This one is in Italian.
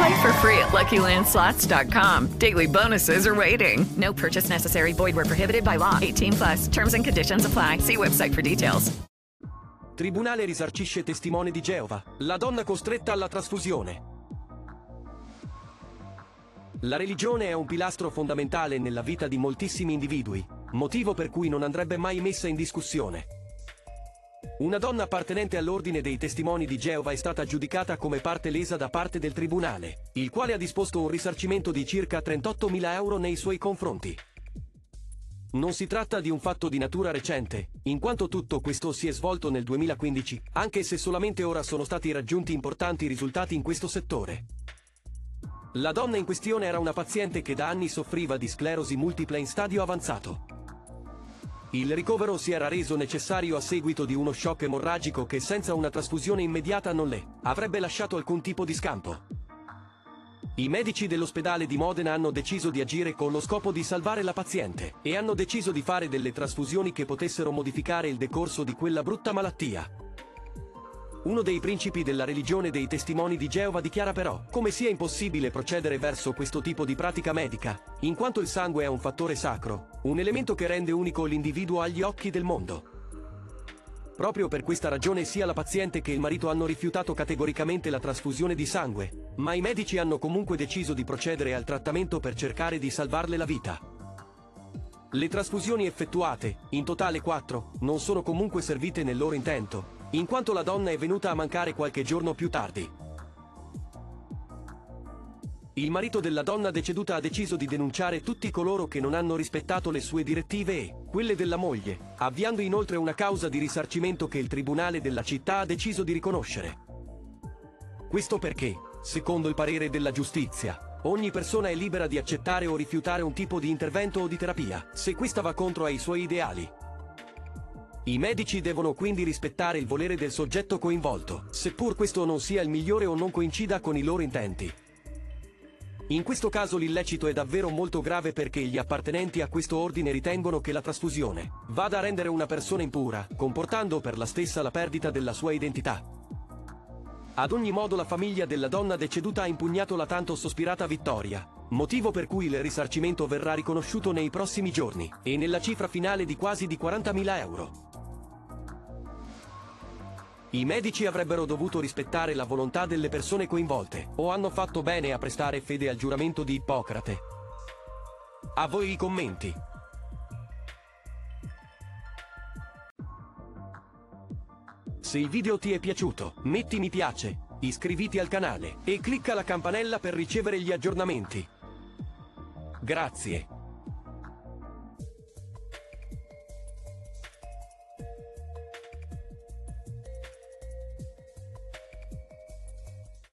Play for free at LuckyLandSlots.com. Daily bonuses are waiting. No purchase necessary. Void where prohibited by law. 18 plus. Terms and conditions apply. See website for details. Tribunale risarcisce testimone di Geova. La donna costretta alla trasfusione. La religione è un pilastro fondamentale nella vita di moltissimi individui, motivo per cui non andrebbe mai messa in discussione. Una donna appartenente all'ordine dei testimoni di Geova è stata giudicata come parte lesa da parte del tribunale, il quale ha disposto un risarcimento di circa 38.000 euro nei suoi confronti. Non si tratta di un fatto di natura recente, in quanto tutto questo si è svolto nel 2015, anche se solamente ora sono stati raggiunti importanti risultati in questo settore. La donna in questione era una paziente che da anni soffriva di sclerosi multipla in stadio avanzato. Il ricovero si era reso necessario a seguito di uno shock emorragico che senza una trasfusione immediata non le avrebbe lasciato alcun tipo di scampo. I medici dell'ospedale di Modena hanno deciso di agire con lo scopo di salvare la paziente e hanno deciso di fare delle trasfusioni che potessero modificare il decorso di quella brutta malattia. Uno dei principi della religione dei testimoni di Geova dichiara però come sia impossibile procedere verso questo tipo di pratica medica, in quanto il sangue è un fattore sacro, un elemento che rende unico l'individuo agli occhi del mondo. Proprio per questa ragione sia la paziente che il marito hanno rifiutato categoricamente la trasfusione di sangue, ma i medici hanno comunque deciso di procedere al trattamento per cercare di salvarle la vita. Le trasfusioni effettuate, in totale 4, non sono comunque servite nel loro intento, in quanto la donna è venuta a mancare qualche giorno più tardi. Il marito della donna deceduta ha deciso di denunciare tutti coloro che non hanno rispettato le sue direttive e quelle della moglie, avviando inoltre una causa di risarcimento che il tribunale della città ha deciso di riconoscere. Questo perché, secondo il parere della giustizia, ogni persona è libera di accettare o rifiutare un tipo di intervento o di terapia, se questa va contro ai suoi ideali. I medici devono quindi rispettare il volere del soggetto coinvolto, seppur questo non sia il migliore o non coincida con i loro intenti. In questo caso l'illecito è davvero molto grave perché gli appartenenti a questo ordine ritengono che la trasfusione vada a rendere una persona impura, comportando per la stessa la perdita della sua identità. Ad ogni modo la famiglia della donna deceduta ha impugnato la tanto sospirata vittoria, motivo per cui il risarcimento verrà riconosciuto nei prossimi giorni, e nella cifra finale di quasi di 40.000 euro. I medici avrebbero dovuto rispettare la volontà delle persone coinvolte, o hanno fatto bene a prestare fede al giuramento di Ippocrate. A voi i commenti. Se il video ti è piaciuto, metti mi piace, iscriviti al canale e clicca la campanella per ricevere gli aggiornamenti. Grazie.